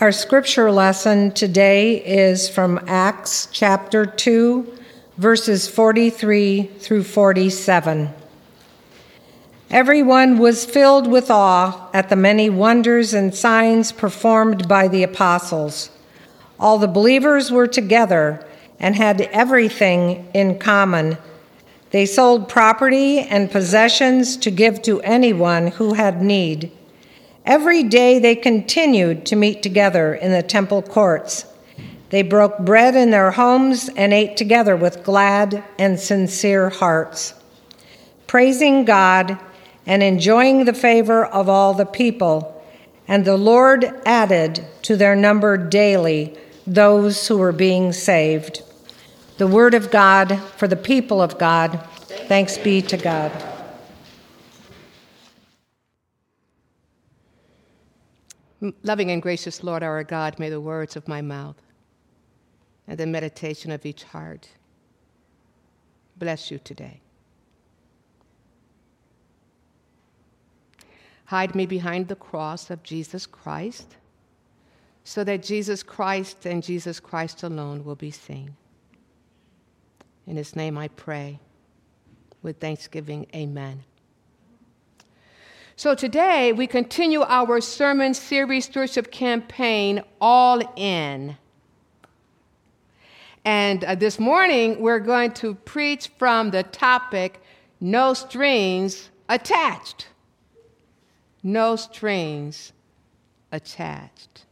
Our scripture lesson today is from Acts chapter 2, verses 43 through 47. Everyone was filled with awe at the many wonders and signs performed by the apostles. All the believers were together and had everything in common. They sold property and possessions to give to anyone who had need. Every day they continued to meet together in the temple courts. They broke bread in their homes and ate together with glad and sincere hearts, praising God and enjoying the favor of all the people. And the Lord added to their number daily those who were being saved. The word of God for the people of God. Thanks be to God. Loving and gracious Lord our God, may the words of my mouth and the meditation of each heart bless you today. Hide me behind the cross of Jesus Christ so that Jesus Christ and Jesus Christ alone will be seen. In his name I pray with thanksgiving, amen. So today we continue our sermon series stewardship campaign, All In. And uh, this morning we're going to preach from the topic, No Strings Attached. No strings attached.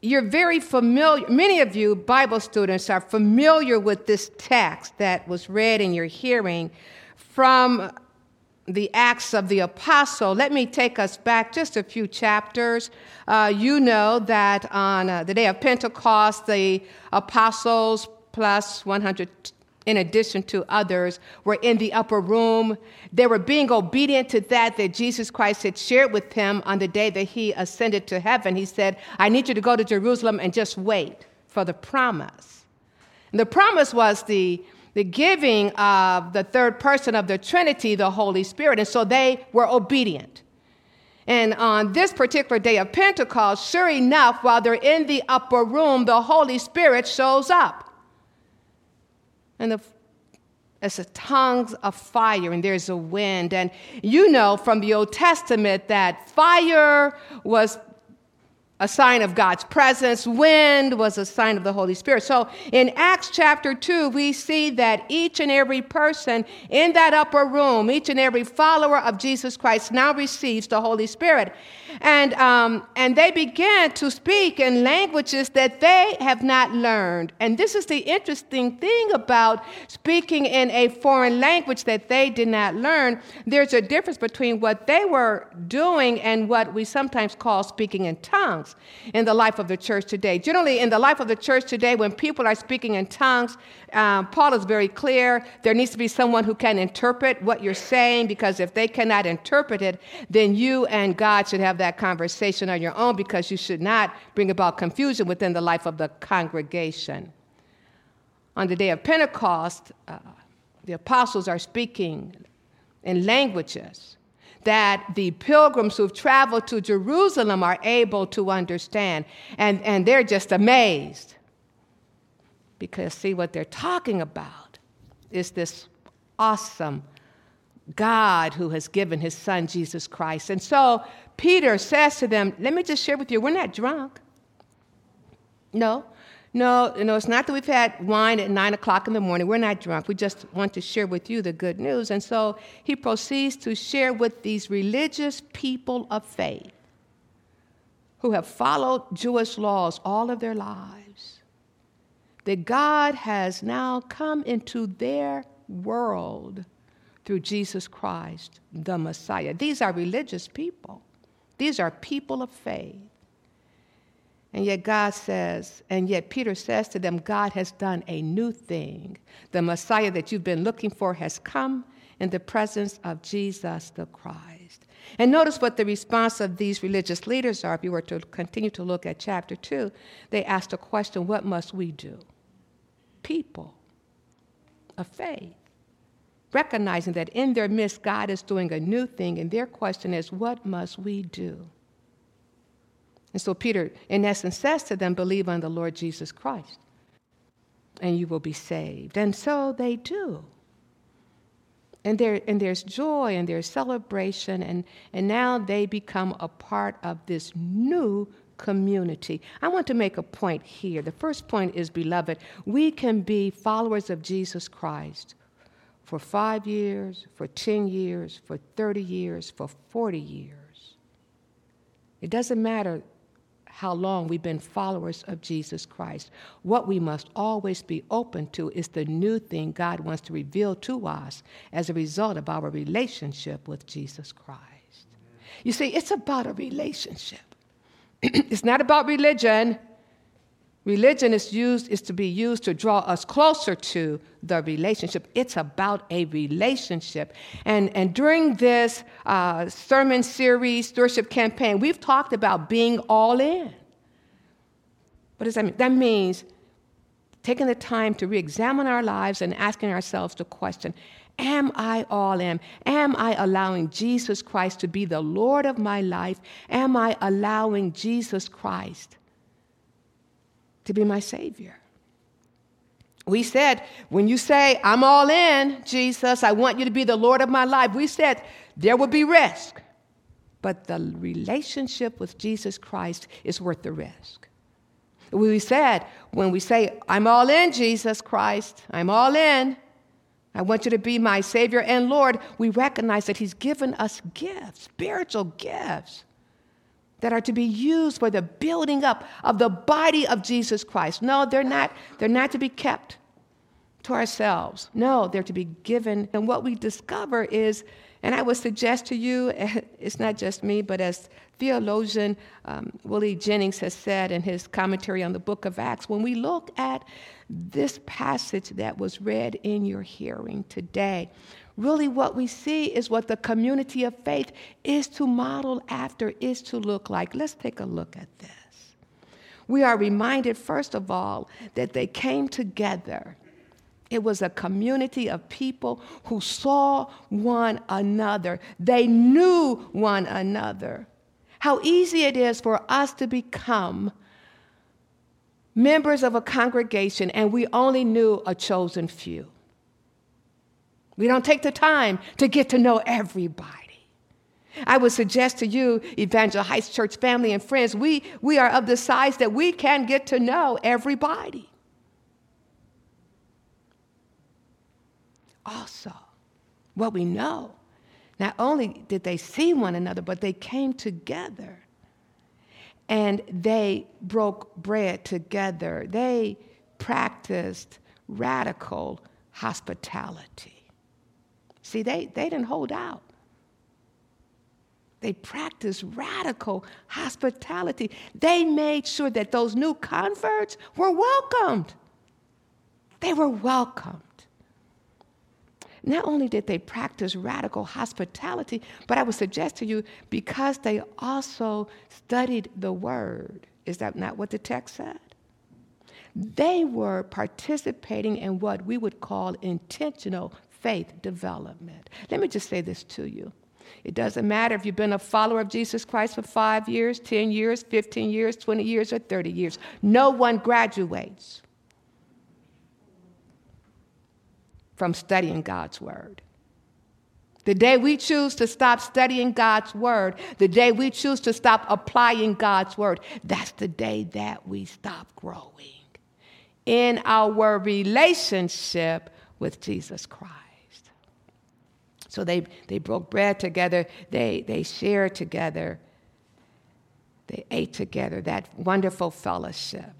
You're very familiar, many of you Bible students are familiar with this text that was read in your hearing from the Acts of the Apostle. Let me take us back just a few chapters. Uh, you know that on uh, the day of Pentecost, the apostles plus 100 in addition to others, were in the upper room. They were being obedient to that that Jesus Christ had shared with them on the day that he ascended to heaven. He said, I need you to go to Jerusalem and just wait for the promise. And the promise was the, the giving of the third person of the Trinity, the Holy Spirit. And so they were obedient. And on this particular day of Pentecost, sure enough, while they're in the upper room, the Holy Spirit shows up and the it's a tongues of fire and there's a wind and you know from the old testament that fire was a sign of God's presence. Wind was a sign of the Holy Spirit. So in Acts chapter 2, we see that each and every person in that upper room, each and every follower of Jesus Christ now receives the Holy Spirit. And, um, and they began to speak in languages that they have not learned. And this is the interesting thing about speaking in a foreign language that they did not learn. There's a difference between what they were doing and what we sometimes call speaking in tongues in the life of the church today. Generally, in the life of the church today, when people are speaking in tongues, um, Paul is very clear. There needs to be someone who can interpret what you're saying because if they cannot interpret it, then you and God should have that conversation on your own because you should not bring about confusion within the life of the congregation. On the day of Pentecost, uh, the apostles are speaking in languages that the pilgrims who've traveled to Jerusalem are able to understand. And, and they're just amazed. Because, see, what they're talking about is this awesome God who has given his son Jesus Christ. And so Peter says to them, Let me just share with you, we're not drunk. No, no, know, it's not that we've had wine at nine o'clock in the morning. We're not drunk. We just want to share with you the good news. And so he proceeds to share with these religious people of faith who have followed Jewish laws all of their lives that God has now come into their world through Jesus Christ, the Messiah. These are religious people, these are people of faith. And yet God says, and yet Peter says to them, God has done a new thing. The Messiah that you've been looking for has come in the presence of Jesus the Christ. And notice what the response of these religious leaders are. If you were to continue to look at chapter 2, they asked a question what must we do? People of faith. Recognizing that in their midst, God is doing a new thing, and their question is, What must we do? And so Peter, in essence, says to them, Believe on the Lord Jesus Christ, and you will be saved. And so they do. And, there, and there's joy and there's celebration, and, and now they become a part of this new community. I want to make a point here. The first point is, beloved, we can be followers of Jesus Christ for five years, for 10 years, for 30 years, for 40 years. It doesn't matter how long we've been followers of Jesus Christ. What we must always be open to is the new thing God wants to reveal to us as a result of our relationship with Jesus Christ. You see, it's about a relationship. it's not about religion. Religion is used is to be used to draw us closer to the relationship. It's about a relationship. And, and during this uh, sermon series, stewardship campaign, we've talked about being all in. What does that mean? That means taking the time to re examine our lives and asking ourselves the question Am I all in? Am I allowing Jesus Christ to be the Lord of my life? Am I allowing Jesus Christ to be my Savior. We said, when you say, I'm all in, Jesus, I want you to be the Lord of my life, we said there would be risk. But the relationship with Jesus Christ is worth the risk. We said, when we say, I'm all in, Jesus Christ, I'm all in, I want you to be my Savior and Lord, we recognize that He's given us gifts, spiritual gifts that are to be used for the building up of the body of Jesus Christ. No, they're not, they're not to be kept to ourselves. No, they're to be given. And what we discover is, and I would suggest to you, it's not just me, but as theologian um, Willie Jennings has said in his commentary on the book of Acts, when we look at this passage that was read in your hearing today, really what we see is what the community of faith is to model after, is to look like. Let's take a look at this. We are reminded, first of all, that they came together. It was a community of people who saw one another. They knew one another. How easy it is for us to become members of a congregation and we only knew a chosen few. We don't take the time to get to know everybody. I would suggest to you, Evangel Heights Church family and friends, we, we are of the size that we can get to know everybody. Also, what we know, not only did they see one another, but they came together and they broke bread together. They practiced radical hospitality. See, they, they didn't hold out. They practiced radical hospitality. They made sure that those new converts were welcomed. They were welcomed. Not only did they practice radical hospitality, but I would suggest to you because they also studied the word. Is that not what the text said? They were participating in what we would call intentional faith development. Let me just say this to you. It doesn't matter if you've been a follower of Jesus Christ for five years, 10 years, 15 years, 20 years, or 30 years. No one graduates from studying God's Word. The day we choose to stop studying God's Word, the day we choose to stop applying God's Word, that's the day that we stop growing in our relationship with Jesus Christ. So they, they broke bread together, they, they shared together, they ate together, that wonderful fellowship.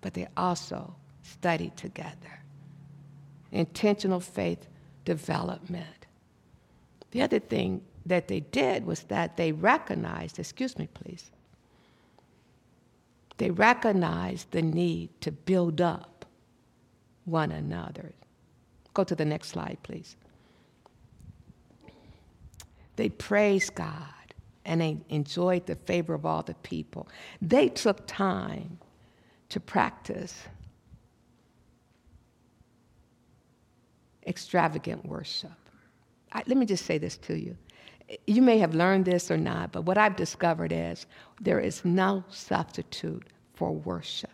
But they also studied together. Intentional faith development. The other thing that they did was that they recognized, excuse me, please, they recognized the need to build up one another. Go to the next slide, please. They praised God and they enjoyed the favor of all the people. They took time to practice extravagant worship. I, let me just say this to you. You may have learned this or not, but what I've discovered is there is no substitute for worship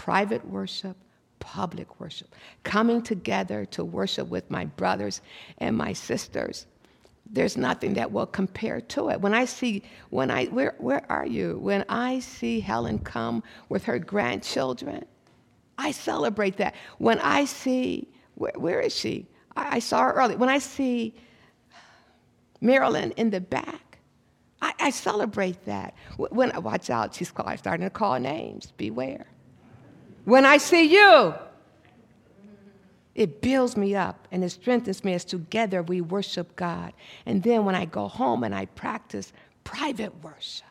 private worship, public worship. Coming together to worship with my brothers and my sisters. There's nothing that will compare to it. When I see, when I, where, where are you? When I see Helen come with her grandchildren, I celebrate that. When I see, where, where is she? I, I saw her early. When I see Marilyn in the back, I, I celebrate that. When watch out, she's starting to call names. Beware. When I see you, it builds me up and it strengthens me as together we worship God. And then when I go home and I practice private worship,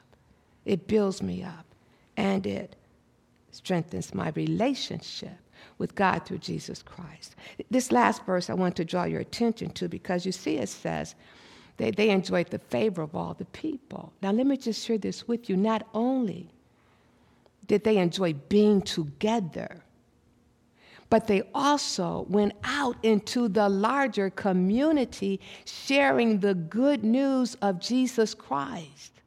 it builds me up and it strengthens my relationship with God through Jesus Christ. This last verse I want to draw your attention to because you see it says they, they enjoyed the favor of all the people. Now, let me just share this with you. Not only did they enjoy being together, but they also went out into the larger community sharing the good news of Jesus Christ.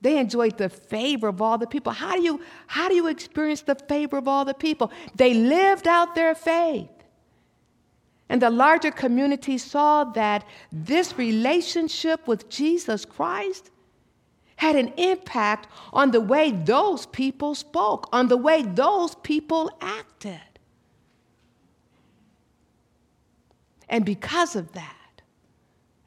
They enjoyed the favor of all the people. How do you, how do you experience the favor of all the people? They lived out their faith. And the larger community saw that this relationship with Jesus Christ had an impact on the way those people spoke, on the way those people acted. And because of that,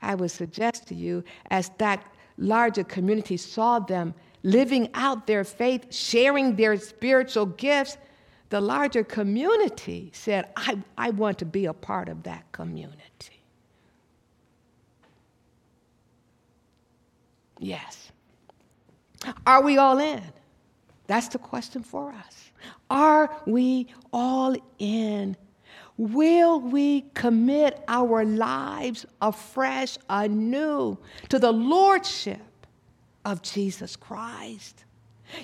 I would suggest to you, as that larger community saw them living out their faith, sharing their spiritual gifts, the larger community said, I, I want to be a part of that community. Yes. Are we all in? That's the question for us. Are we all in Will we commit our lives afresh, anew to the Lordship of Jesus Christ?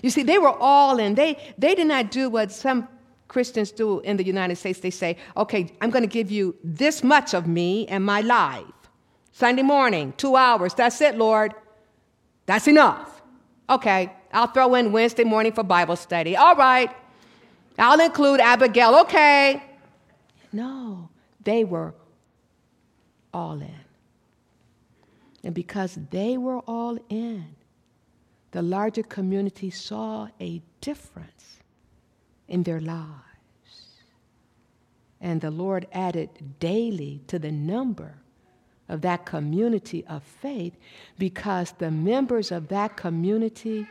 You see, they were all in. They, they did not do what some Christians do in the United States. They say, okay, I'm going to give you this much of me and my life. Sunday morning, two hours. That's it, Lord. That's enough. Okay, I'll throw in Wednesday morning for Bible study. All right. I'll include Abigail. Okay. No, they were all in. And because they were all in, the larger community saw a difference in their lives. And the Lord added daily to the number of that community of faith because the members of that community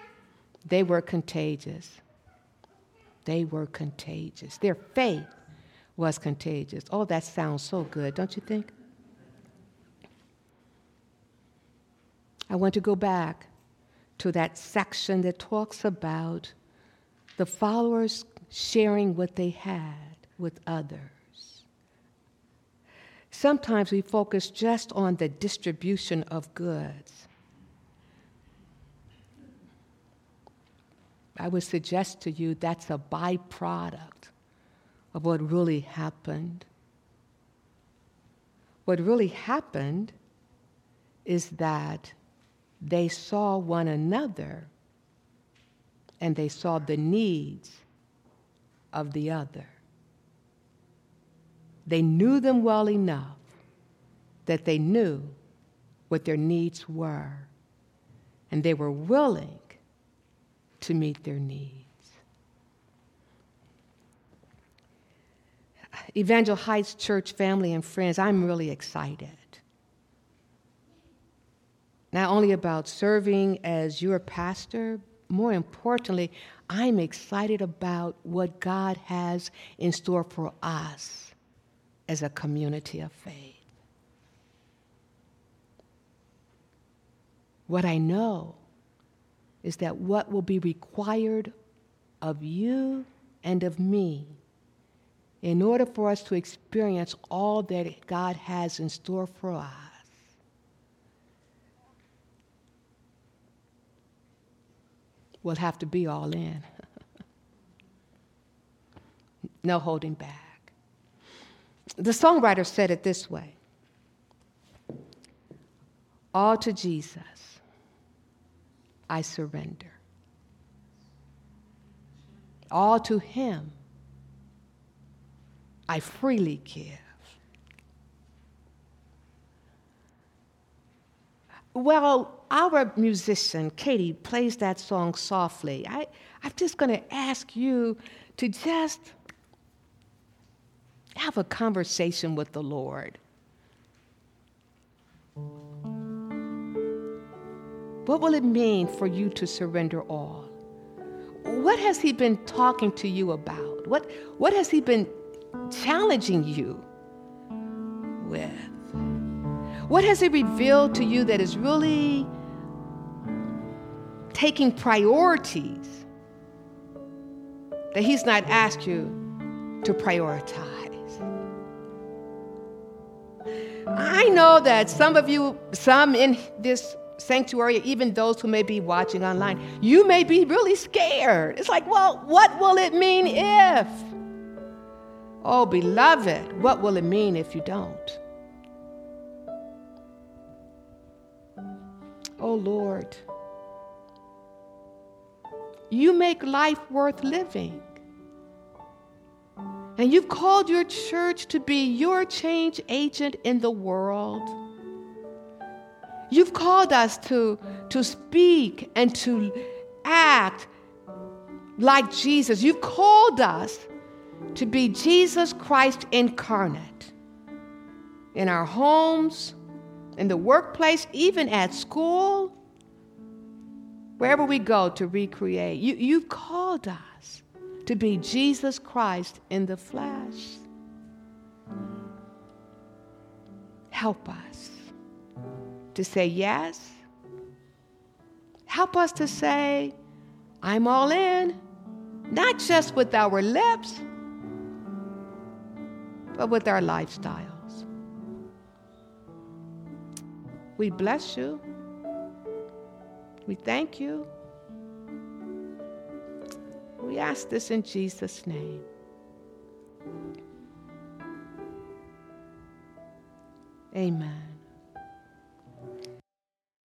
they were contagious they were contagious their faith was contagious. Oh, that sounds so good, don't you think? I want to go back to that section that talks about the followers sharing what they had with others. Sometimes we focus just on the distribution of goods. I would suggest to you that's a byproduct of what really happened. What really happened is that they saw one another and they saw the needs of the other. They knew them well enough that they knew what their needs were, and they were willing to meet their needs. Evangel Heights Church family and friends, I'm really excited. Not only about serving as your pastor, more importantly, I'm excited about what God has in store for us as a community of faith. What I know is that what will be required of you and of me in order for us to experience all that God has in store for us. We'll have to be all in. no holding back. The songwriter said it this way All to Jesus, I surrender. All to Him, I freely give. Well, our musician, Katie, plays that song softly. I, I'm just going to ask you to just have a conversation with the Lord. What will it mean for you to surrender all? What has He been talking to you about? What, what has He been challenging you with? What has He revealed to you that is really taking priorities that He's not asked you to prioritize? I know that some of you, some in this sanctuary, even those who may be watching online, you may be really scared. It's like, well, what will it mean if? Oh, beloved, what will it mean if you don't? Oh, Lord, you make life worth living. And you've called your church to be your change agent in the world. You've called us to, to speak and to act like Jesus. You've called us to be Jesus Christ incarnate in our homes, in the workplace, even at school, wherever we go to recreate. You, you've called us to be Jesus Christ in the flesh. Help us to say yes. Help us to say, I'm all in, not just with our lips, but with our lifestyles. We bless you. We thank you. We ask this in Jesus' name. Amen.